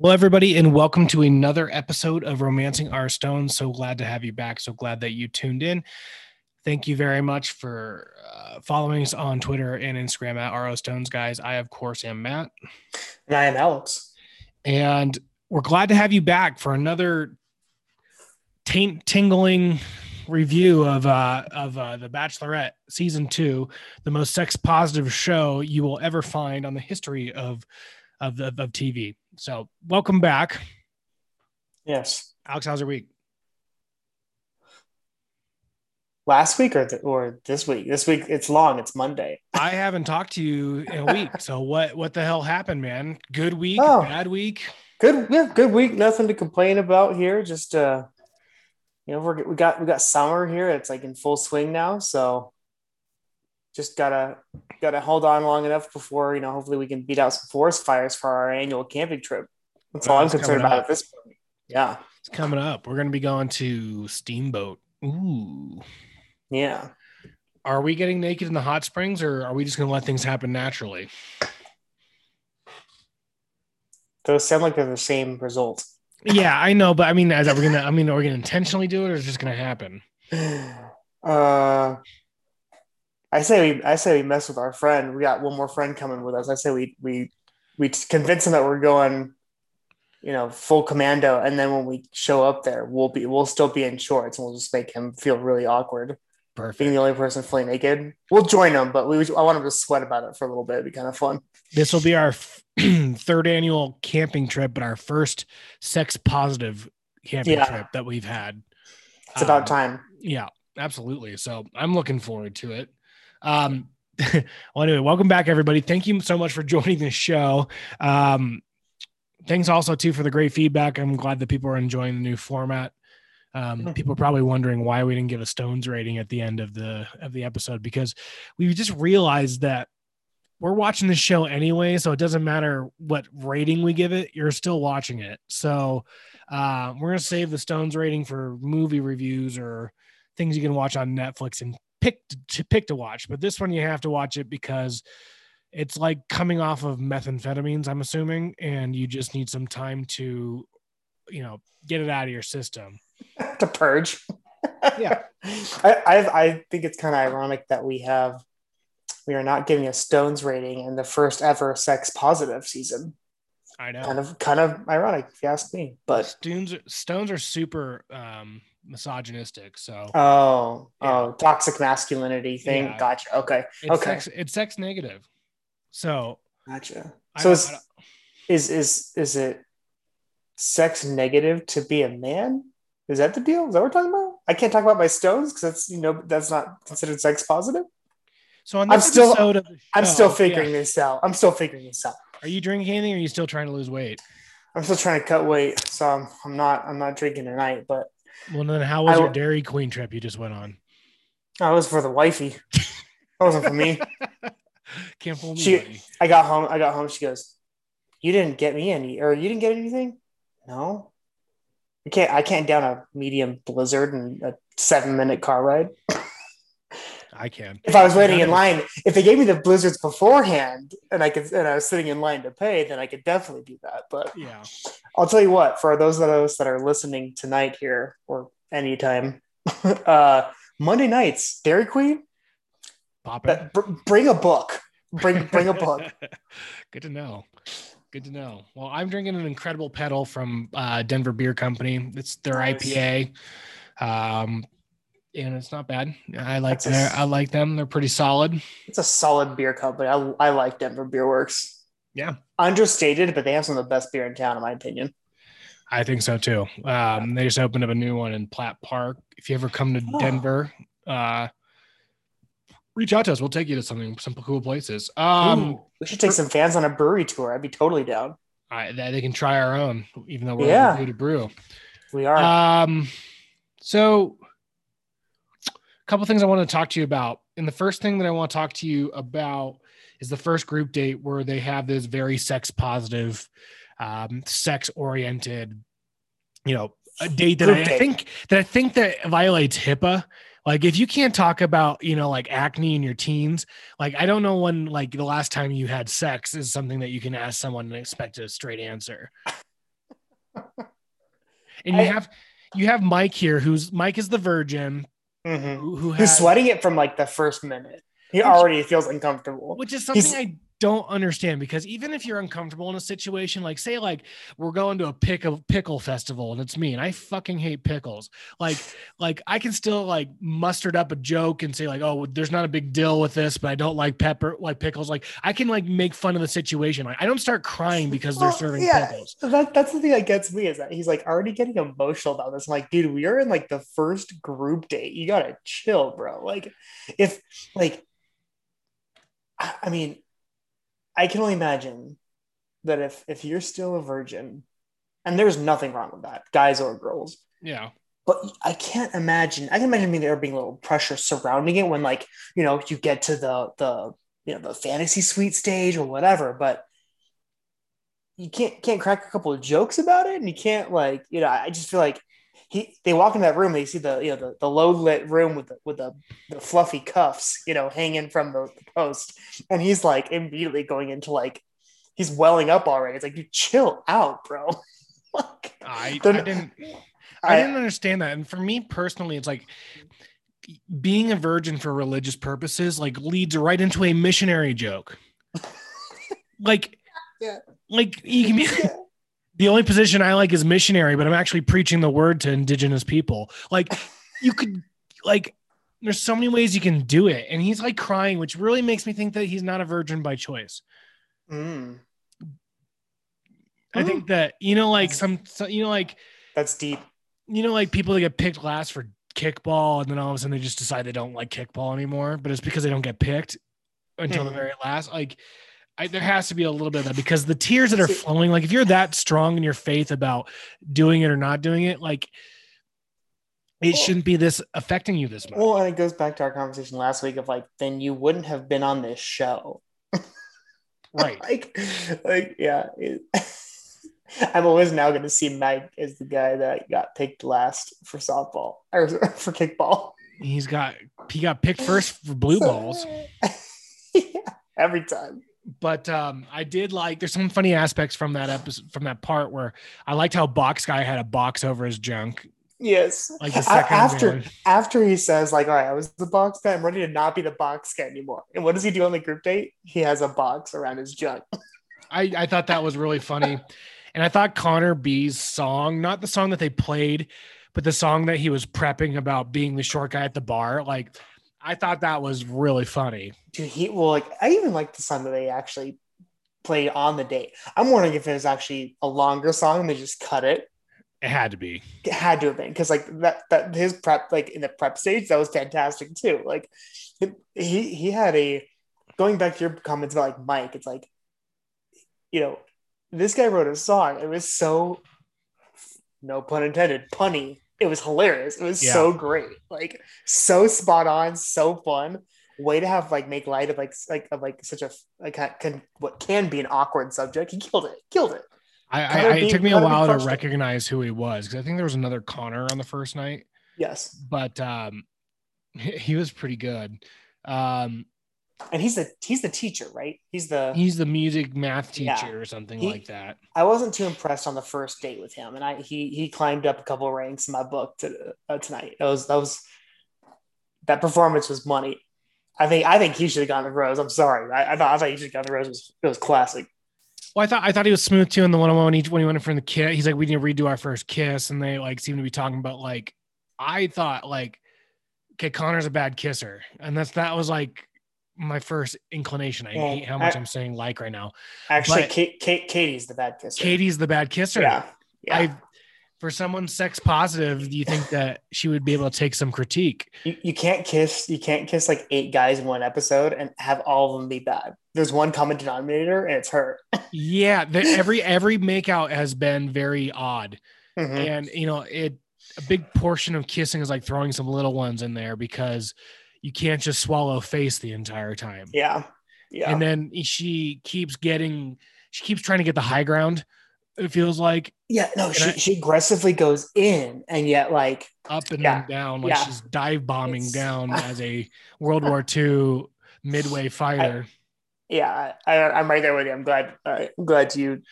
Well, everybody, and welcome to another episode of Romancing Our Stones. So glad to have you back. So glad that you tuned in. Thank you very much for uh, following us on Twitter and Instagram at RO Stones, guys. I, of course, am Matt. And I am Alex. And we're glad to have you back for another taint tingling review of uh of uh the bachelorette season two the most sex positive show you will ever find on the history of of the of tv so welcome back Yes. alex how's your week Last week or th- or this week? This week it's long. It's Monday. i haven't talked to you in a week so what what the hell happened man good week Oh. bad week Good. Yeah. Good week. Nothing to complain about here. Just uh, you know, we're we got we got summer here. It's like in full swing now. So just gotta gotta hold on long enough before you know. Hopefully, we can beat out some forest fires for our annual camping trip. That's all I'm concerned about up. at this point. Yeah. it's coming up we're gonna be going to steamboat ooh Yeah. are we getting naked in the hot springs or are we just gonna let things happen naturally Those sound like they're the same result. yeah i know but i mean is that we're gonna i mean are we gonna intentionally do it or is it just gonna happen Uh, I say we I say we mess with our friend. We got one more friend coming with us. I say we we we convince him that we're going, you know, full commando, and then when we show up there, we'll be we'll still be in shorts, and we'll just make him feel really awkward perfect being the only person fully naked. We'll join him, but we I want him to sweat about it for a little bit. It'd be kind of fun. This will be our third annual camping trip, but our first sex positive camping Yeah. trip that we've had. It's about Um, time. Yeah, absolutely. So I'm looking forward to it. Um, well, anyway, welcome back, everybody. Thank you so much for joining the show. Um, thanks also too for the great feedback. I'm glad that people are enjoying the new format. Um, people are probably wondering why we didn't give a Stones rating at the end of the of the episode because we just realized that we're watching the show anyway, so it doesn't matter what rating we give it, you're still watching it. So uh, we're gonna save the Stones rating for movie reviews or things you can watch on Netflix and pick to pick to watch. But this one you have to watch it because it's like coming off of methamphetamines, I'm assuming, and you just need some time to, you know, get it out of your system. to purge. Yeah. I, I I think it's kind of ironic that we have we are not giving a Stones rating in the first ever sex positive season. I know. Kind of kind of ironic if you ask me. But Stones Stones are super um misogynistic, so oh Yeah. oh toxic masculinity thing. Yeah. Gotcha. Okay. it's okay. sex it's sex negative. So Gotcha. I So is, is is is it sex negative to be a man? Is that the deal? Is that what we're talking about? I can't talk about my stones because that's you know that's not considered sex positive. so on I'm still- episode of the I'm show- still yeah. figuring this out. I'm still figuring this out. Are you drinking anything or are you still trying to lose weight? I'm still trying to cut weight, so I'm, I'm not I'm not drinking tonight. But Well then how was I your Dairy Queen trip you just went on? that was for the wifey. That wasn't for me. Can't fool me, She- buddy. I got home. I got home. She goes, "You didn't get me any, or you didn't get anything." No, I can't. I can't down a medium blizzard and a seven minute car ride. I can. If I was waiting in line, if they gave me the blizzards beforehand, and I could, and I was sitting in line to pay, then I could definitely do that. But Yeah. I'll tell you what, for those of us that are listening tonight here or anytime, uh, Monday nights, Dairy Queen, Pop it. br- bring a book. Bring bring a book. Good to know. Good to know. Well, I'm drinking an incredible pedal from uh, Denver Beer Company. It's their Nice. IPA, um, and it's not bad. I like That's a their, s- I like them. They're pretty solid. It's a solid beer company. I, I like Denver Beer Works. Yeah. Understated, but they have some of the best beer in town, in my opinion. I think so too. Um, they just opened up a new one in Platt Park. If you ever come to Oh. Denver, uh, reach out to us. We'll take you to something, some cool places. Um, Ooh, we should take some fans on a brewery tour. I'd be totally down. I, that they can try our own, even though we're Yeah. overdue to brew. We are. Um, so a couple things I want to talk to you about. And the first thing that I want to talk to you about is the first group date where they have this very sex positive, um, sex oriented, you know, a date that Group I, date. think that I think that violates HIPAA. Like if you can't talk about, you know, like acne in your teens, like I don't know when like the last time you had sex is something that you can ask someone and expect a straight answer. And you I- have you have Mike here, who's Mike is the virgin Mhm. who, who Who's has, sweating it from like the first minute. He already feels uncomfortable. which is something He's- I don't understand because even if you're uncomfortable in a situation, like say like we're going to a pickle pickle festival and it's me and I fucking hate pickles. Like like I can still like mustered up a joke and say like oh there's not a big deal with this, but I don't like pepper like pickles. Like I can like make fun of the situation. Like I don't start crying because they're serving yeah. pickles. That, that's the thing that gets me is that he's like already getting emotional about this. I'm like, dude, we are in like the first group date. You gotta chill, bro. Like, if like, I mean, I can only imagine that if if you're still a virgin, and there's nothing wrong with that, guys or girls, Yeah. but I can't imagine. I can imagine being there being a little pressure surrounding it when, like, you know, you get to the the you know the fantasy suite stage or whatever. But you can't can't crack a couple of jokes about it, and you can't like you know. I just feel like he they walk in that room, and they see the you know the, the low lit room with the with the, the fluffy cuffs, you know, hanging from the, the post, and he's like immediately going into like he's welling up already. It's like you chill out, bro. like, I, I didn't I didn't understand that. And for me personally, it's like being a virgin for religious purposes like leads right into a missionary joke. like, Yeah. like you can be the only position I like is missionary, but I'm actually preaching the word to indigenous people. Like you could like there's so many ways you can do it. And he's like crying, which really makes me think that he's not a virgin by choice. Mm, I think that, you know, like some, so, you know, like that's deep. you know, like people that get picked last for kickball, and then all of a sudden they just decide they don't like kickball anymore, but it's because they don't get picked until the Mhm. very last. Like, I, there has to be a little bit of that because the tears that are flowing, like if you're that strong in your faith about doing it or not doing it, like it shouldn't be this affecting you this much. Well, and it goes back to our conversation last week of like, then you wouldn't have been on this show. right. like, like, yeah. I'm always now going to see Mike as the guy that got picked last for softball or for kickball. He's got he got picked first for blue balls. yeah, every time. But um i did like there's some funny aspects from that episode from that part where i liked how box guy had a box over his junk Yes. like the second after man. after he says like, all right, I was the box guy. I'm ready to not be the box guy anymore. And what does he do on the group date? He has a box around his junk. I, I thought that was really funny. And I thought Connor B's song, not the song that they played, but the song that he was prepping about being the short guy at the bar, like I thought that was really funny. Dude, he well, like I even like the song that they actually played on the date. I'm wondering if it was actually a longer song and they just cut it. It had to be. It had to have been because like that that his prep like in the prep stage that was fantastic too. Like he he had a going back to your comments about like Mike. It's like you know this guy wrote a song. It was so no pun intended punny. It was hilarious. It was Yeah. so great. Like so spot on, so fun. Way to have like make light of like like of like such a like can, what can be an awkward subject. He killed it. Killed it. I, Connor I, it took me a while to it. recognize who he was because I think there was another Connor on the first night, Yes. but um, he was pretty good. Um, And he's the he's the teacher, right? He's the he's the music math teacher Yeah. or something He- like that. I wasn't too impressed on the first date with him, and I he he climbed up a couple ranks in my book to, uh, tonight. That was that was that performance was money. I think I think he should have gotten the rose. I'm sorry. I, I thought I thought he should have gotten the rose. It was, it was classic. Well, I thought I thought he was smooth too in the one on one when he when he went in for the kiss. He's like, we need to redo our first kiss, and they like seem to be talking about like I thought like, okay, Connor's a bad kisser, and that's that was like my first inclination. I Well, hate how much I- am saying like right now. Actually, But- Kate, Kate Katie's the bad kisser. Katie's the bad kisser. yeah, yeah. I for someone sex positive, do you think that she would be able to take some critique? you, you can't kiss you can't kiss like eight guys in one episode and have all of them be bad. There's one common denominator, and it's her. Yeah, the, every every makeout has been very odd. Mhm. and you know it a big portion of kissing is like throwing some little ones in there because you can't just swallow face the entire time Yeah, yeah. and then she keeps getting she keeps trying to get the high ground it feels like yeah, no, she, I- she aggressively goes in, and yet like up and Yeah, then down like yeah. she's dive bombing It's- down as a world war ii midway fighter yeah, I, I'm right there with you. I'm glad. Uh, I'm glad you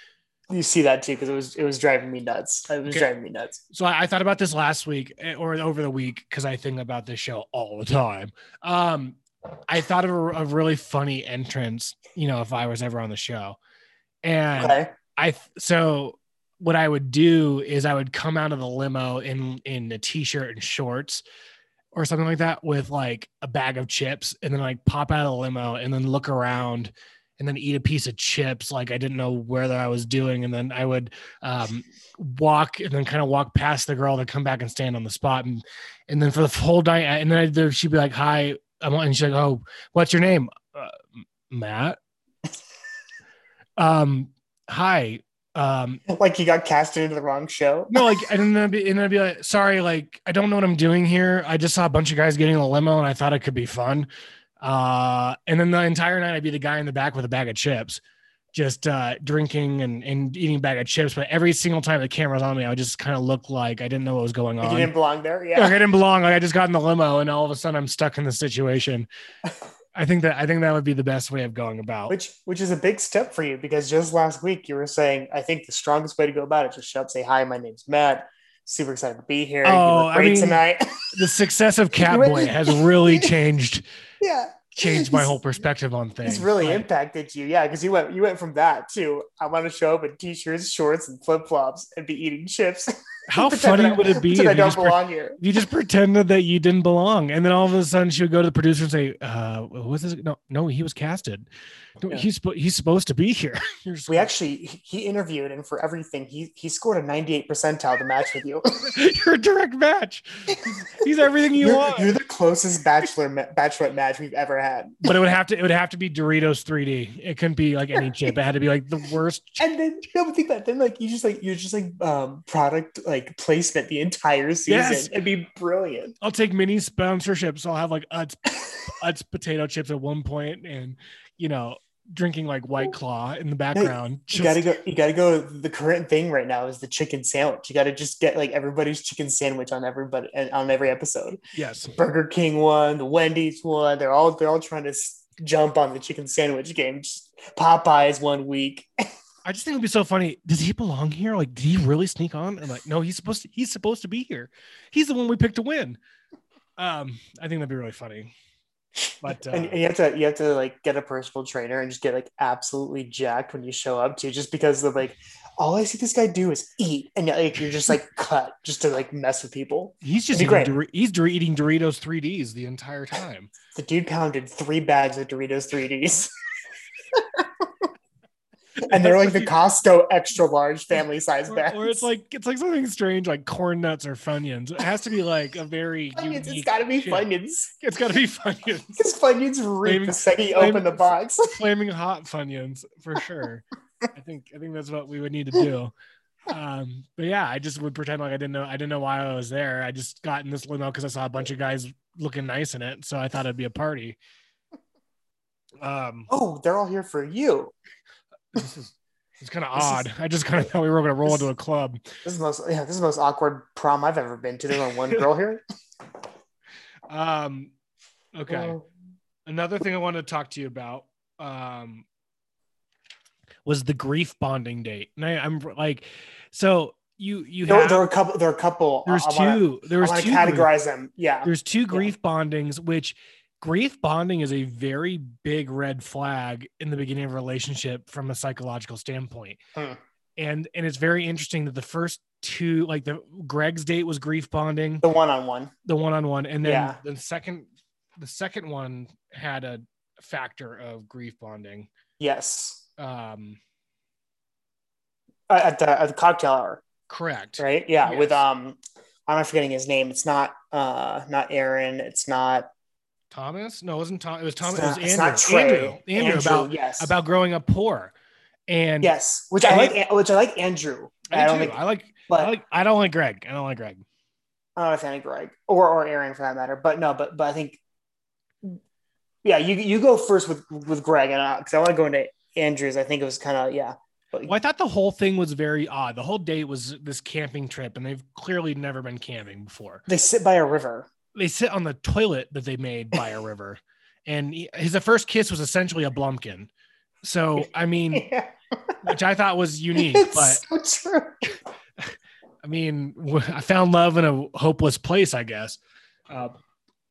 you see that too because it was it was driving me nuts. It was Okay. driving me nuts. So I, I thought about this last week eh, or over the week because I think about this show all the time. Um, I thought of a, a really funny entrance, you know, if I was ever on the show. And Okay. I so what I would do is I would come out of the limo in in a t-shirt and shorts or something like that with like a bag of chips and then like pop out of the limo and then look around and then eat a piece of chips like I didn't know where that I was doing and then I would um, walk and then kind of walk past the girl to come back and stand on the spot and and then for the whole night and then I'd, she'd be like hi I'm and she's like oh what's your name? Uh, Matt? Um hi um Like you got casted into the wrong show. no like and then I'd be, and then I'd be like sorry like i don't know what i'm doing here. I just saw a bunch of guys getting in a limo and i thought it could be fun uh and then the entire night i'd be the guy in the back with a bag of chips just uh drinking and, and eating a bag of chips but every single time the camera's on me i would just kind of look like i didn't know what was going Like on you didn't belong there. Yeah. like i didn't belong like i just got in the limo and all of a sudden i'm stuck in the situation i think that i think that would be the best way of going about Which which is a big step for you because just last week you were saying I think the strongest way to go about it is just show up, say hi, my name's Matt. Super excited to be here. Oh, I mean- tonight. the success of catboy has really changed yeah. changed my whole perspective on things He's really impacted you, yeah, because you went you went from that to I want to show up in t-shirts, shorts, and flip flops and be eating chips. How funny would it be if I you don't just, pre- belong here? you just pretended that you didn't belong, and then all of a sudden she would go to the producer and say, "Uh, what's this? No, no, he was casted. Yeah. He's he's supposed to be here." We actually he interviewed and for everything he he scored a 98 percentile to match with you. you're a direct match. He's, everything you you're, want. you're the closest bachelor ma- bachelorette match we've ever had. but it would have to it would have to be Doritos 3D. It couldn't be like any chip. It had to be like the worst. And then no, but think it, then like you just like you're just like um product like placement the entire season. Yes. It'd be brilliant. I'll take mini sponsorships. I'll have like Utz, Utz potato chips at one point, and you know, drinking like White Claw in the background. You gotta go. You gotta go. The current thing right now is the chicken sandwich. You gotta just get like everybody's chicken sandwich on everybody on every episode. yes. Burger King one, the Wendy's one. They're all they're all trying to jump on the chicken sandwich game. Just Popeyes one week. I just think it'd be so funny. Does he belong here? Like, did he really sneak on? I'm like, no, he's supposed to. He's supposed to be here. He's the one we picked to win. Um, I think that'd be really funny. But uh, and, and you have to you have to like get a personal trainer and just get like absolutely jacked when you show up too, just because of like all I see this guy do is eat, and like you're just like cut just to like mess with people. he's just eating Dor- he's Dor- eating Doritos 3ds the entire time. The dude pounded three bags of Doritos 3ds. and they're like the Costco extra large family size Or, bags. or it's like it's like something strange, like corn nuts or funyuns. It has to be like a very Funyuns, it's got to be. Funyuns. It's got to be funyuns. Because Funyuns reek the second you open the box. flaming hot funyuns for sure. I think I think that's what we would need to do. Um, but yeah, I just would pretend like I didn't know I didn't know why I was there. I just got in this limo because I saw a bunch of guys looking nice in it, so I thought it'd be a party. Um, Oh, they're all here for you. This is it's kind of This is- odd. I just kind of thought we were going to roll this- into a club. This is the most yeah, this is the most awkward prom I've ever been to. There's only one girl here. Um, okay. Oh. Another thing I wanted to talk to you about um, was the grief bonding date. And I, I'm like, so you you There, have there were a couple. There are a couple. there's I, I wanna- two there I was want two to grief- categorize them. Yeah. there's two grief bondings which grief bonding is a very big red flag in the beginning of a relationship from a psychological standpoint Hmm. and and it's very interesting that the first two like the greg's date was grief bonding The one on one. the one-on-one and then Yeah. the second the second one had a factor of grief bonding Yes. um at the at the cocktail hour. correct right? Yeah, Yes. with um, I'm not forgetting his name. It's not uh, not Aaron. It's not. Thomas no it wasn't tom it was thomas not, it was andrew Trey. andrew andrew, about yes, about growing up poor and yes, which I and- like. Which I like Andrew. I, I, do don't too. think, I like but I like I don't like Greg. I don't like Greg. I don't a fan of Greg or or Aaron for that matter. But no, but but I think. Yeah, you you go first with with Greg, and because I want to go into Andrews. I think it was kind of yeah. Well, I thought the whole thing was very odd. The whole date was this camping trip, and they've clearly never been camping before. they sit by a river. They sit on the toilet that they made by a river, and he- his first kiss was essentially a blumpkin. So I mean, Yeah. which I thought was unique. It's but so true. I mean, I found love in a hopeless place, I guess. Uh,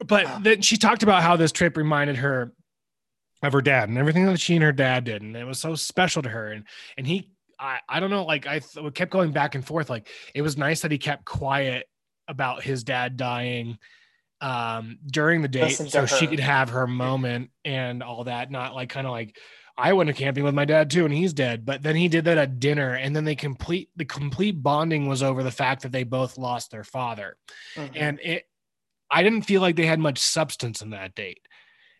but then she talked about how this trip reminded her of her dad and everything that she and her dad did, and it was so special to her. And and he, I, I don't know, like I th- kept going back and forth. Like it was nice that he kept quiet about his dad dying um during the date so she could have her moment and all that not like kind of like I went to camping with my dad too, and he's dead. But then he did that at dinner, and then they complete the complete bonding was over the fact that they both lost their father, Mhm. and it. I didn't feel like they had much substance in that date,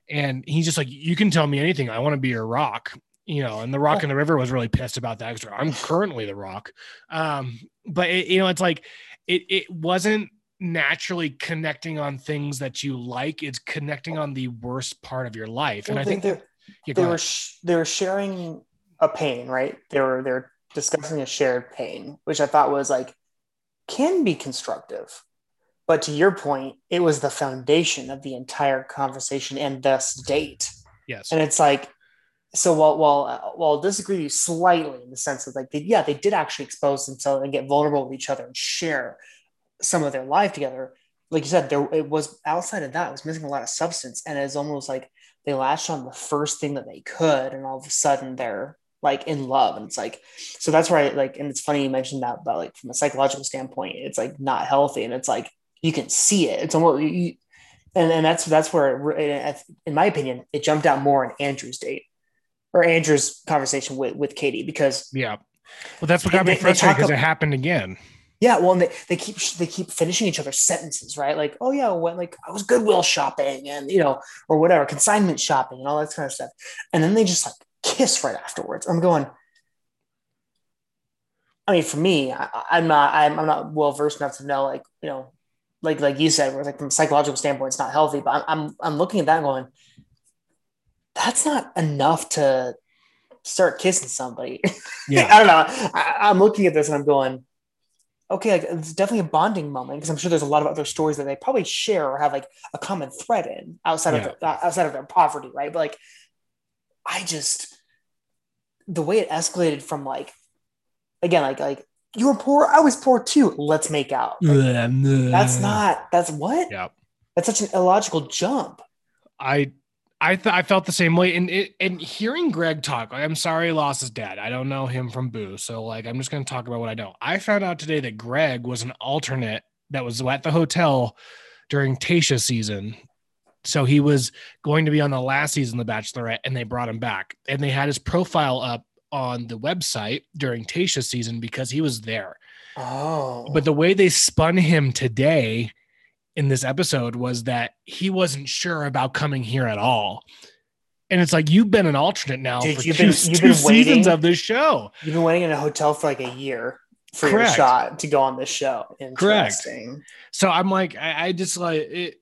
and he's just like, "You can tell me anything. I want to be your rock." You know, and the Rock in the River was really pissed about that because I'm currently the Rock. Um, but it, you know, it's like it it wasn't naturally connecting on things that you like. It's connecting on the worst part of your life, and I think yeah, they were sh- they were sharing a pain, right? They were they're discussing a shared pain, which I thought was like can be constructive. But to your point, it was the foundation of the entire conversation and thus date. yes, And it's like, so while while while I'll disagree you slightly in the sense of like, they, yeah, they did actually expose themselves and get vulnerable with each other and share some of their life together. Like you said, there it was outside of that, it was missing a lot of substance, and it's almost like they latched on the first thing that they could, and all of a sudden they're like in love, and it's like, so that's why I like, and it's funny you mentioned that, but like from a psychological standpoint, it's like not healthy, and it's like you can see it. It's almost you, and and that's that's where, it, in my opinion, it jumped out more in Andrew's date or Andrew's conversation with with Katie because Yeah. Well, that's what got me frustrated because it happened again. Yeah, well, and they, they keep they keep finishing each other's sentences, right? Like, oh yeah, when like I was Goodwill shopping and you know or whatever consignment shopping and all that kind of stuff, and then they just like kiss right afterwards. I'm going. I mean, for me, I, I'm not I'm, I'm not well versed enough to know like you know like like you said, where like from a psychological standpoint, it's not healthy. But I'm I'm, I'm looking at that going, that's not enough to start kissing somebody. Yeah. I don't know. I, I'm looking at this and I'm going, okay, like, it's definitely a bonding moment because I'm sure there's a lot of other stories that they probably share or have like a common thread in outside Yeah. of the, uh, outside of their poverty, right? But like, I just the way it escalated from like again, like like you were poor, I was poor too. Let's make out. Like, that's not. That's what. Yeah. That's such an illogical jump. I I th- I felt the same way, and it, and hearing Greg talk, like, I'm sorry he lost his dad. I don't know him from Boo, so like I'm just gonna talk about what I know. I found out today that Greg was an alternate that was at the hotel during Tayshia season. So he was going to be on the last season of The Bachelorette, and they brought him back, and they had his profile up on the website during Tayshia season because he was there. Oh, But the way they spun him today in this episode was that he wasn't sure about coming here at all. And it's like you've been an alternate now Dude, for you've 2 been- you've been seasons waiting. of this show. you've been waiting in a hotel for like a year for your shot to go on this show. Interesting. So I'm like, I, I just like it.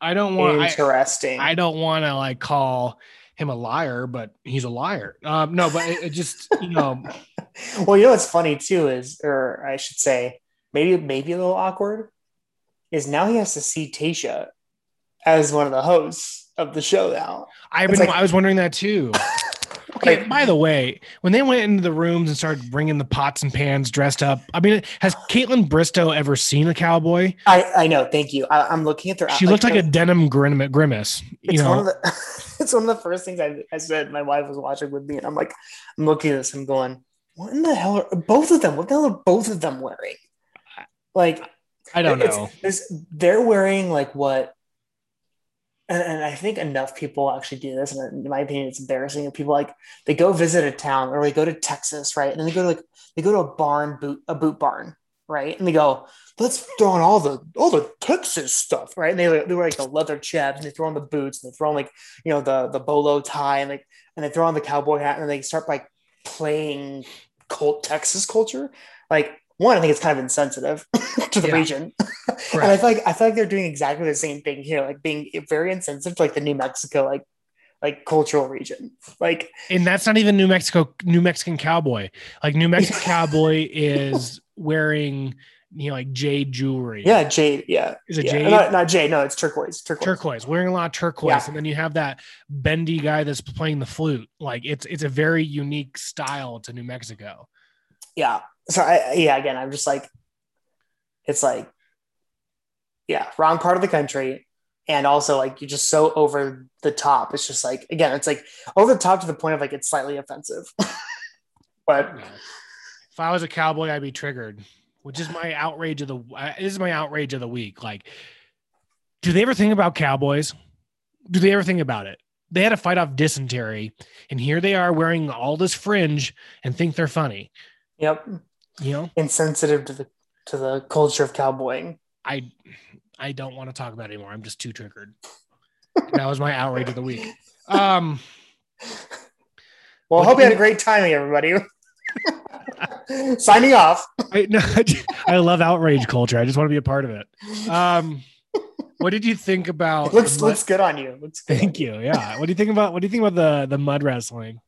I don't want. I, Interesting. I don't want to like call him a liar, but he's a liar. Um, no, but it, it just you know, well, you know what's funny too is, or I should say, maybe maybe a little awkward, is now he has to see Tayshia as one of the hosts of the show now. I've been. like- I was wondering that too. Okay. Like- by the way, when they went into the rooms and started bringing the pots and pans dressed up, I mean, has Kaitlyn Bristowe ever seen a cowboy? I I know. Thank you. I, I'm looking at their. She looked like a denim grim- grimace. You It's one know, of the. it's one of the first things I, I said. My wife was watching with me, and I'm like, I'm looking at this. I'm going, what in the hell are both of them? What the hell are both of them wearing? Like, I don't it's- know. it's- they're wearing like what, and, and I think enough people actually do this, and in my opinion, it's embarrassing. If people like they go visit a town or they go to Texas, right, and then they go to like they go to a barn boot a boot barn, right, and they go, let's throw on all the all the Texas stuff, right, and they they wear like the leather chaps and they throw on the boots and they throw on like you know the the bolo tie and like and they throw on the cowboy hat and they start like playing cult Texas culture, like. One, I think it's kind of insensitive to the Yeah. region. And I feel like I feel like they're doing exactly the same thing here, like being very insensitive to like the New Mexico like like cultural region. Like And that's not even New Mexico, New Mexican cowboy. Like New Mexican cowboy is wearing you know, like jade jewelry. Yeah, jade. Yeah, Is it yeah. jade? Not, not jade. No, it's turquoise. Turquoise. turquoise wearing a lot of turquoise Yeah. and then you have that bendy guy that's playing the flute like it's it's a very unique style to new mexico Yeah. So I yeah, again, I'm just like, it's like, yeah, wrong part of the country, and also like you're just so over the top. It's just like again, it's like over the top to the point of like it's slightly offensive. but if i was a cowboy i'd be triggered which is my outrage of the uh, this is my outrage of the week like do they ever think about cowboys do they ever think about it they had to fight off dysentery and here they are wearing all this fringe and think they're funny yep, you know insensitive to the to the culture of cowboying. i i don't want to talk about it anymore i'm just too triggered that was my outrage of the week um Well, I hope you had a great timing, everybody. Signing off. I, no, I love outrage culture. I just want to be a part of it. Um, what did you think about? looks mud- looks good on you. Looks good. Thank you. Yeah. What do you think about? What do you think about the the mud wrestling?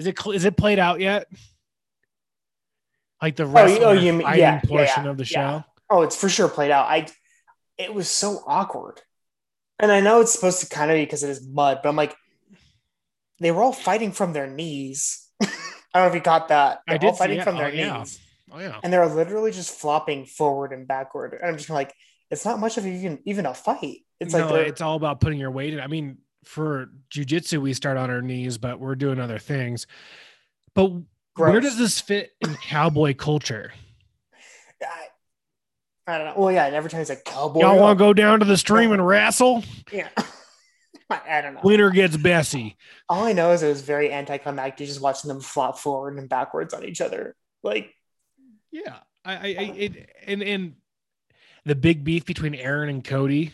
Is it is it played out yet? Like the oh, you- wrestling oh, you mean- fighting yeah, portion yeah, of the show. Oh, it's for sure played out. I it was so awkward. And I know it's supposed to kind of be because it is mud, but I'm like, they were all fighting from their knees. I don't know if you caught that. I They're did all fighting from Oh, their yeah. knees. Oh yeah. And they're literally just flopping forward and backward. And I'm just like, it's not much of even even a fight. It's like no, they're- it's all about putting your weight in. I mean, for jujitsu, we start on our knees, but we're doing other things. But where does this fit in cowboy culture? I, I don't know. Well, yeah, and every time he's like cowboy. Y'all want to go down to the stream and wrestle? Yeah. I, I don't know. Winner gets Bessie. All I know is it was very anticlimactic just watching them flop forward and backwards on each other. Like, Yeah, I, I, I it, and and the big beef between Aaron and Cody,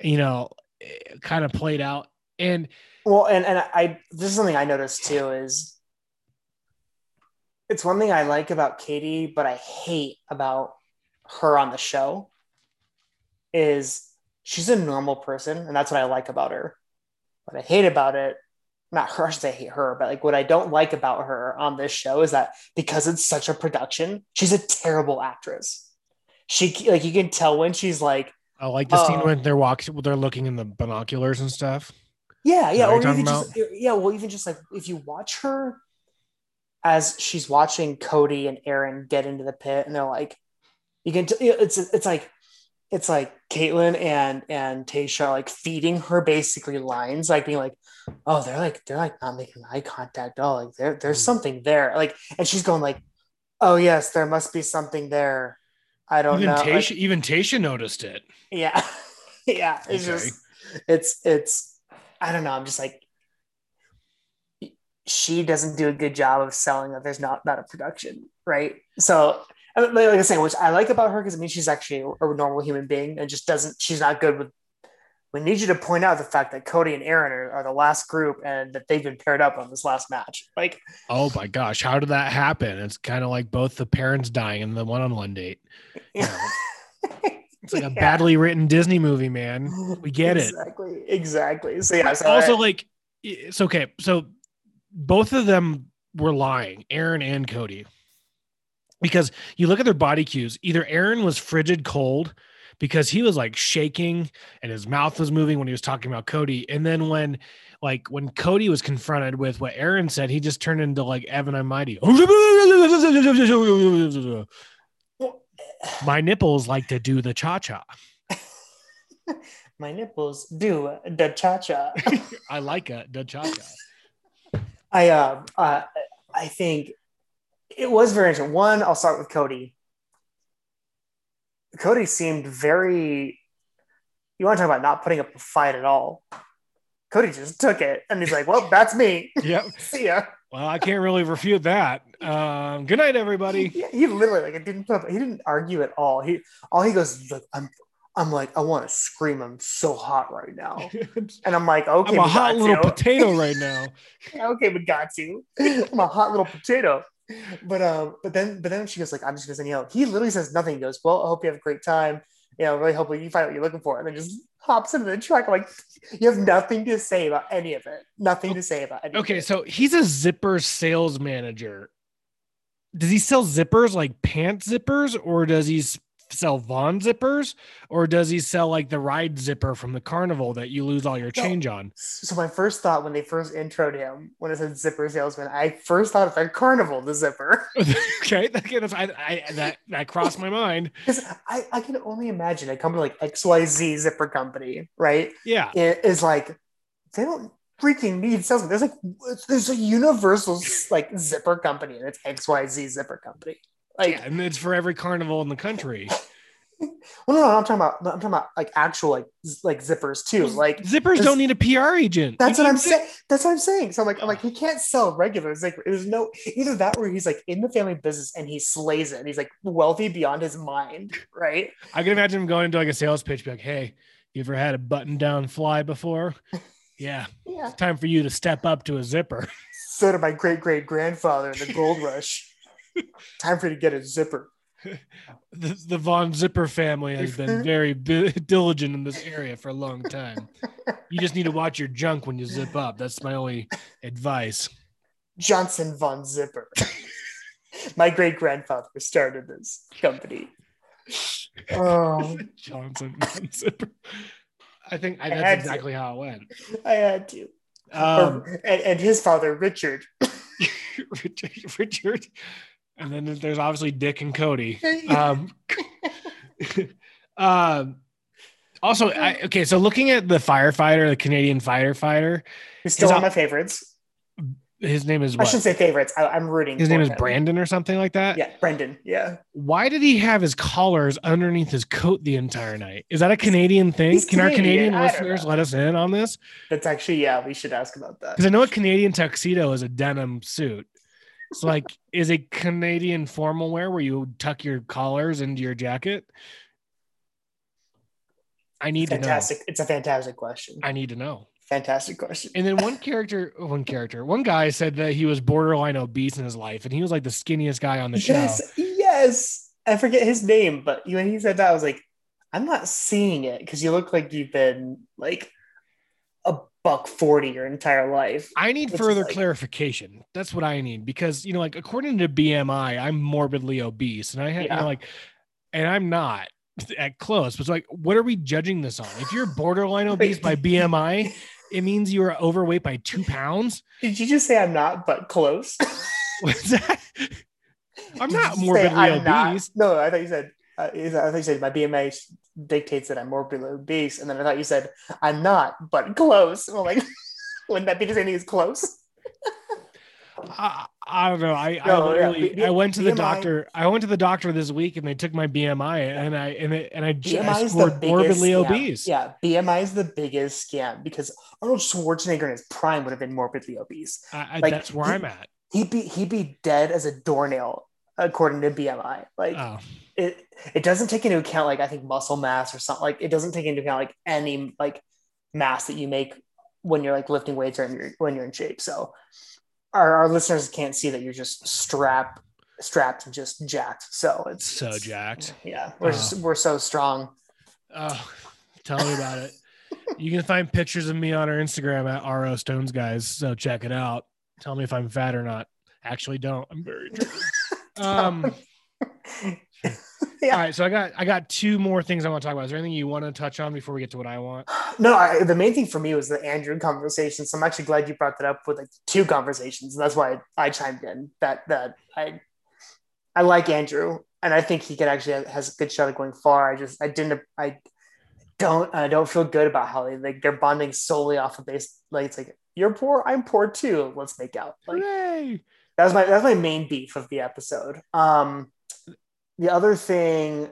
you know, eh, kind of played out. And well, and and I this is something I noticed too is it's one thing I like about Katie, but I hate about her on the show is she's a normal person, and that's what I like about her. What I hate about it, not her, I should say hate her, but like what I don't like about her on this show is that because it's such a production, she's a terrible actress. She like you can tell when she's like, I like the scene Uh, when they're walking, they're looking in the binoculars and stuff. Yeah, yeah, or even just yeah, well, even just like if you watch her as she's watching Cody and Aaron get into the pit, and they're like, you can, t- it's it's like it's like Kaitlyn and and Tayshia like feeding her basically lines, like being like, oh, they're like they're like not making eye contact. Oh, like there there's Mm. something there, like, and she's going like, oh yes, there must be something there. I don't Even know. Tayshia, Like, even Tayshia noticed it. yeah, yeah. It's Okay. just it's it's I don't know. I'm just like she doesn't do a good job of selling that there's not not a production, right? So like I say, which I like about her because it means she's actually a normal human being and just doesn't. She's not good with. We need you to point out the fact that Cody and Aaron are, are the last group and that they've been paired up on this last match. Like, Oh my gosh, how did that happen? It's kind of like both the parents dying and the one-on-one date. yeah. It's like a badly written Disney movie, man. We get it. exactly, Exactly. So yeah. So also I- like it's okay so both of them were lying aaron and cody because you look at their body cues either aaron was frigid cold because he was like shaking and his mouth was moving when he was talking about cody and then when like when cody was confronted with what aaron said he just turned into like evan I'm mighty my nipples like to do the cha-cha my nipples do the cha cha. i like it the cha-cha I uh, uh I think it was very interesting. One, I'll start with Cody. Cody seemed very. You want to talk about not putting up a fight at all? Cody just took it, and he's like, "Well, that's me. yep See ya." Well i can't really refute that um good night everybody He, he literally like it didn't put up. He didn't argue at all. He all he goes, "Look, I'm." I'm like, I want to scream. I'm so hot right now, and I'm like, okay, I'm a hot little potato right now. okay, but got you. I'm a hot little potato. But um, but then but then she goes like, I'm just gonna say, you know, he literally says nothing. He goes, Well, I hope you have a great time. You know, really hopefully you find what you're looking for. And then just hops into the truck. like, you have nothing to say about any of it. Nothing to say about any Okay, so he's a zipper sales manager. does he sell zippers like pant zippers, or does he sell Vaughn zippers, or does he sell like the ride zipper from the carnival that you lose all your No. change on? So my first thought when they first introed him, when it said zipper salesman, I first thought of a carnival, the zipper. okay, okay, that's I, I that that crossed my mind. I, I can only imagine a company like XYZ Zipper Company, right? Yeah, It is like they don't freaking need salesmen. There's like there's a universal like zipper company and it's XYZ Zipper Company. Like yeah, and it's for every carnival in the country. well, no, no, I'm talking about I'm talking about like actual like z- like zippers too. Like Zippers don't need a PR agent. That's You what I'm saying. That's what I'm saying. So I'm like, I'm like, he can't sell regular Like There's no either that or he's like in the family business and he slays it and he's like wealthy beyond his mind, right? I can imagine him going into like a sales pitch, be like, "Hey, you ever had a button-down fly before? Yeah, Yeah. it's time for you to step up to a zipper." So did my great great grandfather in the gold rush. Time for you to get a zipper. The, the Von Zipper family has been very bi- diligent in this area for a long time. You just need to watch your junk when you zip up. That's my only advice. Johnson von Zipper. my great grandfather started this company. Oh, Johnson Von Zipper. I think I, I that's to. exactly how it went. I had to. Um, and, and his father, Richard. Richard, Richard, and then there's obviously Dick and Cody. Um, um, also, I, okay, so looking at the firefighter, the Canadian firefighter, He's still his- one of my favorites. his name is I shouldn't say favorites. I, I'm rooting. His name is. Brandon or something like that. Yeah, Brendan. Yeah. Why did he have his collars underneath his coat the entire night? Is that a Canadian thing? he's Can our Canadian. Canadian I listeners let us in on this? That's actually, yeah, we should ask about that. Because I know a Canadian tuxedo is a denim suit. So, like, is it Canadian formal wear where you tuck your collars into your jacket? I need Fantastic. To know. It's a fantastic question. I need to know. Fantastic question. And then one character, one character, one guy said that he was borderline obese in his life, and he was like the skinniest guy on the show. Yes, yes. I forget his name, but when he said that, I was like, I'm not seeing it because you look like you've been like buck forty your entire life. I need It's further like- clarification. That's what I need because you know, like according to BMI, I'm morbidly obese, and I have you know, like, and I'm not at close. But it's like, what are we judging this on? If you're borderline obese by BMI, it means you are overweight by two pounds. Did you just say I'm not, but close? What's that? I'm Did not morbidly I'm not? obese. No, I thought you said. Uh, I you said my BMI dictates that I'm morbidly obese, and then I thought you said I'm not, but close. I'm like, wouldn't that be the same thing as close? I, I don't know. I, No, I yeah, B- I went to the doctor. I went to the doctor this week, and they took my BMI, and I and it, and I, BMI is the scored biggest morbidly obese. Yeah, BMI is the biggest scam because Arnold Schwarzenegger in his prime would have been morbidly obese. I, I, Like, that's where he- I'm at. He'd be he'd be dead as a doornail according to BMI. Like Oh. it it doesn't take into account like I think muscle mass or something like it doesn't take into account like any like mass that you make when you're like lifting weights or in your, when you're in shape. So our, our listeners can't see that you're just strap strapped and just jacked. So it's so it's- jacked. Yeah, we're Oh. just we're so strong. Oh, tell me about it. You can find pictures of me on our Instagram at RO Stones Guys. So check it out. Tell me if I'm fat or not. Actually, don't. I'm very. Um, Yeah. All right. So I got I got two more things I want to talk about. Is there anything you want to touch on before we get to what I want? No, I, the main thing for me was the Andrew conversation. So I'm actually glad you brought that up with like two conversations. And that's why I, chimed in that that I I like Andrew and I think he could actually has a good shot at going far. I just I didn't I don't I don't feel good about how they like they're bonding solely off of base like it's like you're poor, I'm poor too. Let's make out. Like Hooray! That was my that was my main beef of the episode. Um, the other thing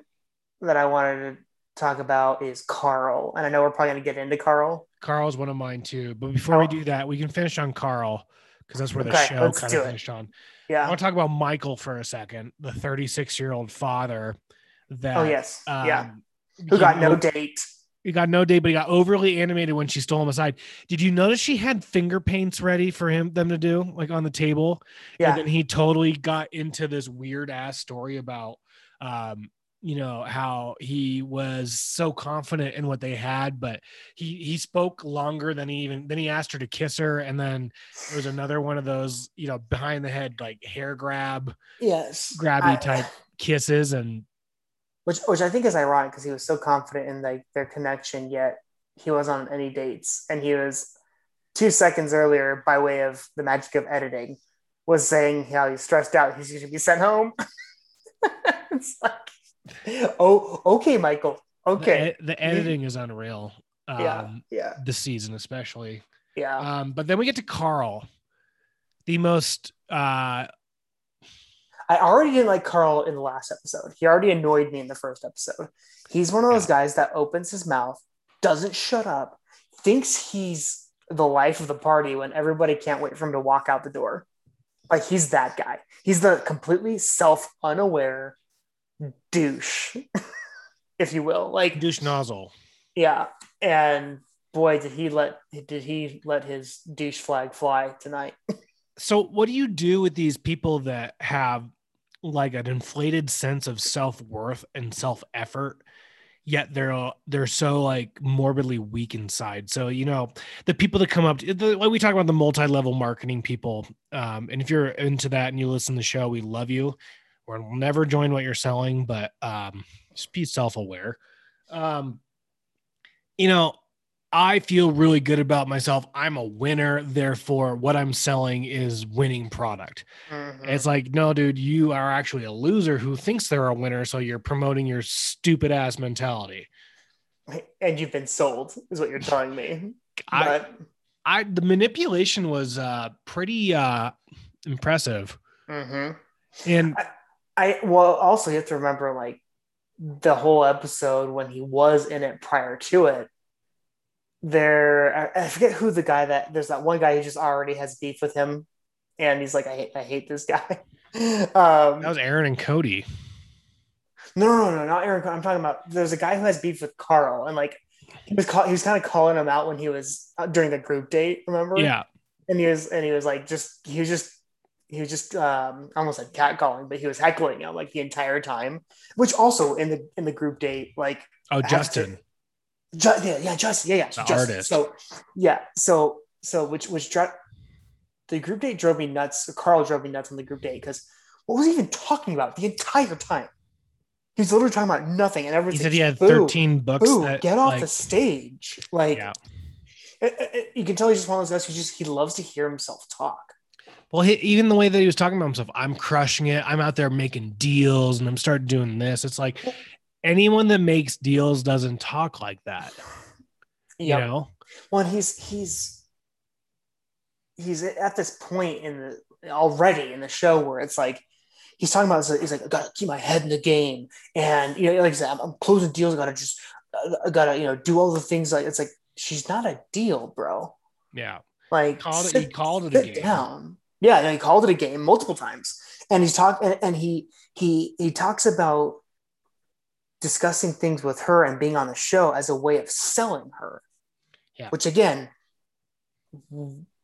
that I wanted to talk about is Karl, and I know we're probably going to get into Karl. Karl's one of mine too. But before we Oh. do that, we can finish on Karl because that's where the Okay, show kind of finished on. Yeah, I want to talk about Michael for a second, the 36 year old father that Oh yes. yeah. um, Who got became no date? He got no date, but he got overly animated when she stole him aside. Did you notice she had finger paints ready for him them to do, like on the table? Yeah. And then he totally got into this weird ass story about um you know how he was so confident in what they had but he he spoke longer than he even then he asked her to kiss her and then there was another one of those you know behind the head like hair grab yes grabby I- type kisses and which which I think is ironic because he was so confident in like their connection, yet he wasn't on any dates, and he was two seconds earlier by way of the magic of editing was saying how he's stressed out, he's going to be sent home. it's like, oh, okay, Michael, okay, the, the editing is unreal um yeah, yeah, this season especially yeah. um but then we get to karl the most uh I already didn't like Karl in the last episode. He already annoyed me in the first episode. He's one of those guys that opens his mouth, doesn't shut up, thinks he's the life of the party when everybody can't wait for him to walk out the door. Like he's that guy. He's the completely self unaware douche, if you will. Like douche nozzle yeah, and boy, did he let did he let his douche flag fly tonight? so what do you do with these people that have like an inflated sense of self-worth and self-effort yet they're they're so like morbidly weak inside. So you know the people that come up to the, we talk about the multi-level marketing people um, and if you're into that and you listen to the show we love you. We'll never join what you're selling but um, just be self-aware. Um, you know I feel really good about myself. I'm a winner. Therefore, what I'm selling is winning product. Mm-hmm. It's like, no, dude, you are actually a loser who thinks they're a winner. So you're promoting your stupid ass mentality. and you've been sold, is what you're telling me. I, But I, the manipulation was uh, pretty uh, impressive. mhm. And I well, also you have to remember like the whole episode when he was in it prior to it. There, I, I forget who the guy that there's that one guy who just already has beef with him, and he's like, I hate, I hate this guy. Um, that was Aaron and Cody. no, no, no, not Aaron. I'm talking about there's a guy who has beef with Karl, and like he was call, he was kind of calling him out when he was uh, during the group date. Remember? Yeah. and he was and he was like just he was just he was just um almost like catcalling but he was heckling him like the entire time which also in the in the group date like Oh, Justin. Yeah yeah just yeah yeah The Justin. artist. so yeah so so which which dri- the group date drove me nuts karl drove me nuts on the group date because what was he even talking about the entire time he was literally talking about nothing and everything. He said he had 13 books. boo, that, get off like, the stage like Yeah. it- it- you can tell he's just one of those guys who just he loves to hear himself talk Well, he, even the way that he was talking about himself, I'm crushing it. I'm out there making deals and I'm starting doing this. It's like anyone that makes deals doesn't talk like that. You know? Well, he's he's he's at this point in the already in the show where it's like he's talking about he's like I gotta keep my head in the game, and you know, like I said, I'm, I'm closing deals. I gotta just I gotta you know do all the things. Like it's like she's not a deal, bro. Yeah. Like Called it- sit- he called it a game. down. Yeah, no, he called it a game multiple times, and he's talk and, and he he he talks about discussing things with her and being on the show as a way of selling her. Yeah. Which again,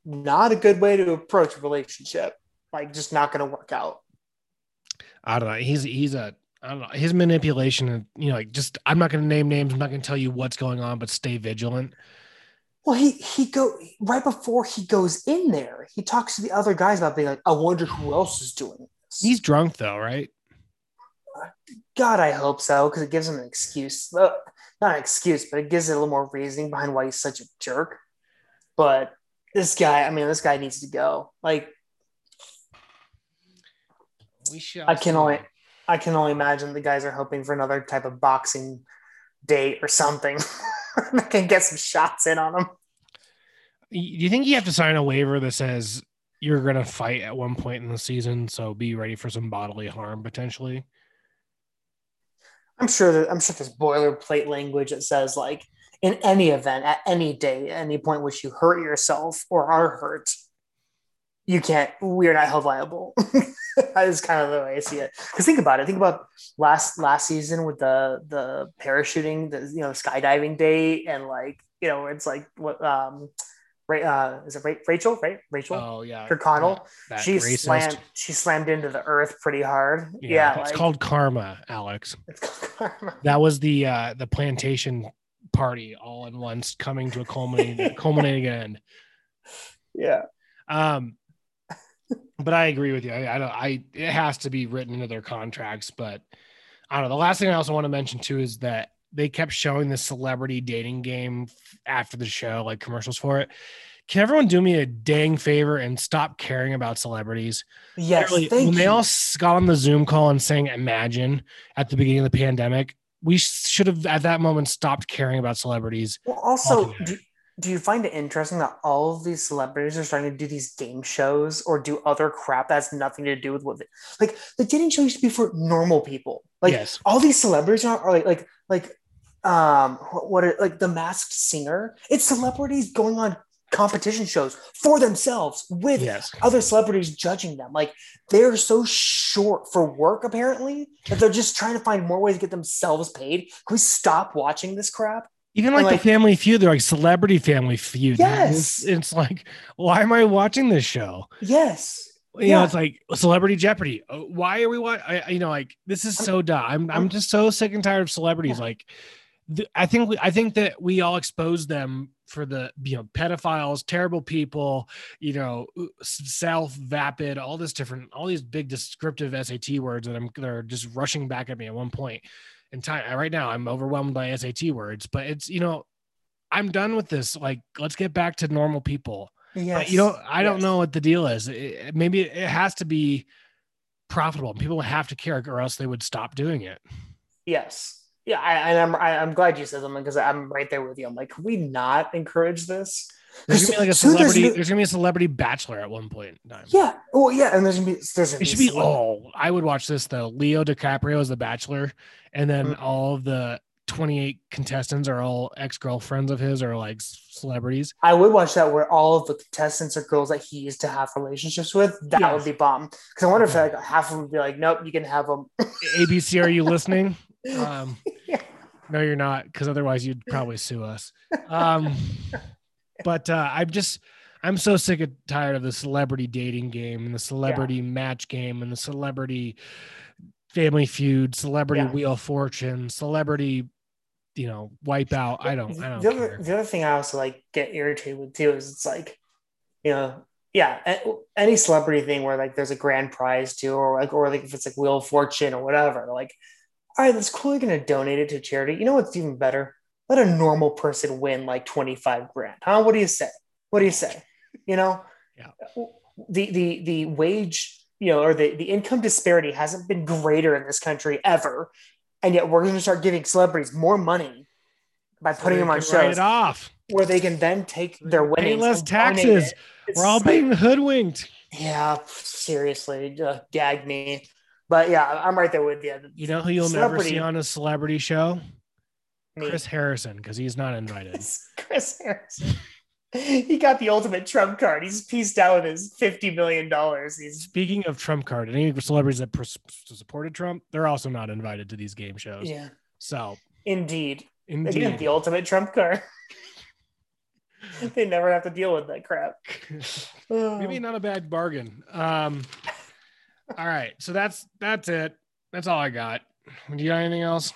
not a good way to approach a relationship. Like just not going to work out. I don't know. He's he's a I don't know. His manipulation and you know, like just I'm not gonna name names, I'm not gonna tell you what's going on, but stay vigilant. Well, he he go right before he goes in there. He talks to the other guys about being like, I wonder who else is doing this. He's drunk though, right? God, I hope so, because it gives him an excuse. Well, not an excuse, but it gives it a little more reasoning behind why he's such a jerk. But this guy, I mean, this guy needs to go. Like, We should I can only, I can only imagine the guys are hoping for another type of boxing date or something. they can get some shots in on him. Do you think you have to sign a waiver that says you're gonna fight at one point in the season, so be ready for some bodily harm potentially? I'm sure that I'm sure there's boilerplate language that says like in any event, at any day, at any point which you hurt yourself or are hurt, you can't. We are not held liable. that is kind of the way I see it. Because think about it. Think about last last season with the the parachuting, the you know skydiving day, and like you know it's like what um uh, is it Ra- Rachel? Right, Rachel. Oh yeah, Kirkconnell. that she racist. slammed. She slammed into the earth pretty hard. Yeah, Yeah, it's like- called karma, Alex. It's called karma. That was the uh the plantation party all in once coming to a culminating culminating end. Yeah. Um, but I agree with you. I, I don't. I it has to be written into their contracts. But I don't know. The last thing I also want to mention too is that they kept showing the celebrity dating game after the show, like commercials for it. Can everyone do me a dang favor and stop caring about celebrities? Yes. Literally, when they all got on the Zoom call and saying "Imagine" at the beginning of the pandemic, we should have at that moment stopped caring about celebrities. Well, also, do, do you find it interesting that all of these celebrities are starting to do these game shows or do other crap that has nothing to do with what, they, like the dating show used to be for normal people. Like yes, all these celebrities are, are like like like um what, what are, like the Masked Singer. It's celebrities going on competition shows for themselves with yes. other celebrities judging them. Like they're so short for work apparently that they're just trying to find more ways to get themselves paid. Can we stop watching this crap? Even like, like- the Family Feud, they're like Celebrity Family Feud. Yes. it's, it's like, why am I watching this show? Yes. You know, Yeah. it's like Celebrity Jeopardy. Uh, Why are we watching? You know, like this is so dumb. I'm I'm just so sick and tired of celebrities. Yeah. Like, th- I think we, I think that we all expose them for the you know pedophiles, terrible people, you know, uh, self vapid, all this different, all these big descriptive SAT words that I'm they're just rushing back at me at one point in time. Right now, I'm overwhelmed by SAT words, but it's you know, I'm done with this. Like, let's get back to normal people. Yes. But you know, I don't know what the deal is. It- maybe it has to be profitable. And people have to care, or else they would stop doing it. Yes. Yeah, I, and I'm I, I'm glad you said something because I'm right there with you. I'm like, can we not encourage this? There's gonna be like a Soon there's celebrity. There's gonna be a celebrity bachelor at one point in time. Yeah. Oh, yeah. And there's gonna be there's gonna It should be. Oh, I would watch this though. Leo DiCaprio is the bachelor, and then Mhm. all of the 28 contestants are all ex girlfriends of his or like celebrities. I would watch that where all of the contestants are girls that he used to have relationships with. That Yes. would be bomb. Because I wonder if like half of them would be like, nope, you can have them. ABC, are you listening? Um, Yeah. no, you're not, because otherwise you'd probably sue us. Um, but uh, I'm just, I'm so sick and tired of the celebrity dating game and the celebrity match game and the celebrity family feud, celebrity Yeah. wheel of fortune, celebrity, you know, wipeout. I don't, I don't the other the other thing I also like get irritated with too is it's like, you know, yeah, any celebrity thing where like there's a grand prize too, or like or like if it's like Wheel of Fortune or whatever, like, all right, that's cool. You're gonna donate it to charity. You know what's even better? Let a normal person win like 25 grand. Huh? What do you say? What do you say? You know? Yeah. The the the wage, you know, or the, the income disparity hasn't been greater in this country ever. And yet we're gonna start giving celebrities more money by putting them on shows off. where they can then take their Pay winnings. less taxes. We're all being hoodwinked. yeah, seriously, uh, gag me. But yeah, I'm right there with you. You know who you'll never see on a celebrity show? Me. Chris Harrison, because he's not invited. Chris Harrison. He got the ultimate trump card. He's pieced out with his fifty million dollars. He's Speaking of Trump card, any celebrities that pers- supported Trump, they're also not invited to these game shows. yeah, So, indeed. Again, indeed, the ultimate trump card. they never have to deal with that crap. maybe not a bad bargain. Um, all right, so that's that's it. That's all I got. Do you got anything else?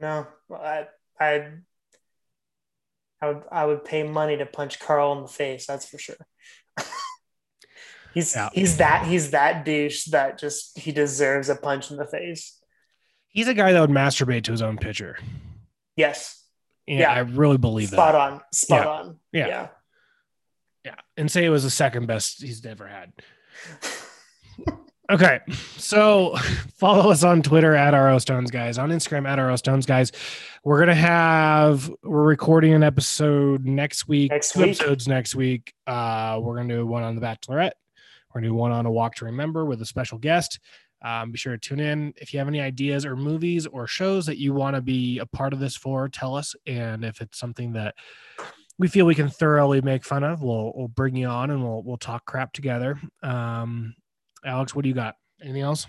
No, I, I, I would, I would pay money to punch Karl in the face. That's for sure. he's Yeah. he's that he's that douche that just he deserves a punch in the face. He's a guy that would masturbate to his own picture. Yes, Yeah, Yeah. I really believe that. spot that. on, spot Yeah. on. Yeah. yeah. Yeah, and say it was the second best he's ever had. Okay, so follow us on Twitter at RO Stones Guys, on Instagram at RO Stones Guys. We're gonna have we're recording an episode next week, Next two week. episodes next week. Uh, we're gonna do one on the Bachelorette. We're gonna do one on a Walk to Remember with a special guest. Um, be sure to tune in. If you have any ideas or movies or shows that you want to be a part of this for, tell us. And if it's something that we feel we can thoroughly make fun of, we'll we'll bring you on and we'll we'll talk crap together. Um, Alex, what do you got? Anything else?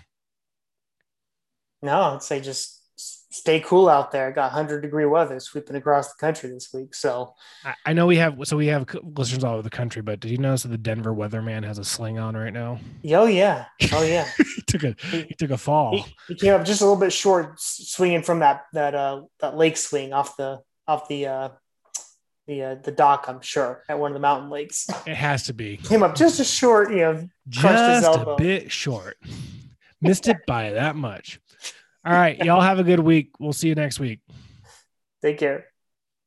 No, I'd say just stay cool out there. Got 100 degree weather sweeping across the country this week. So I, know we have so we have listeners all over the country, but did you notice that the Denver weatherman has a sling on right now? Oh yeah, oh yeah. he took a he took a fall. He, he, came up just a little bit short, swinging from that that uh that lake swing off the off the uh the uh, the dock. I'm sure at one of the mountain lakes. It has to be. Came up just a short, you know, just a bit short. Missed it by that much. All right, y'all have a good week. We'll see you next week. Take care.